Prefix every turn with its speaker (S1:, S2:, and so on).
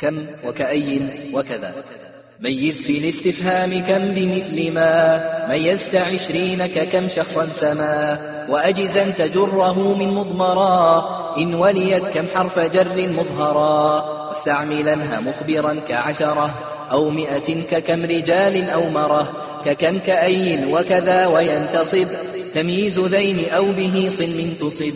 S1: كم وكأي وكذا. ميز في الاستفهام كم بمثل ما. ميزت عشرين ككم شخصا سما. وأجزا تجره من مضمرا. إن وليت كم حرف جر مظهرا. واستعملنها مخبرا كعشرة. أو مئة ككم رجال أو مرة. ككم كأي وكذا وينتصب. تمييز ذين أو به صن تصب.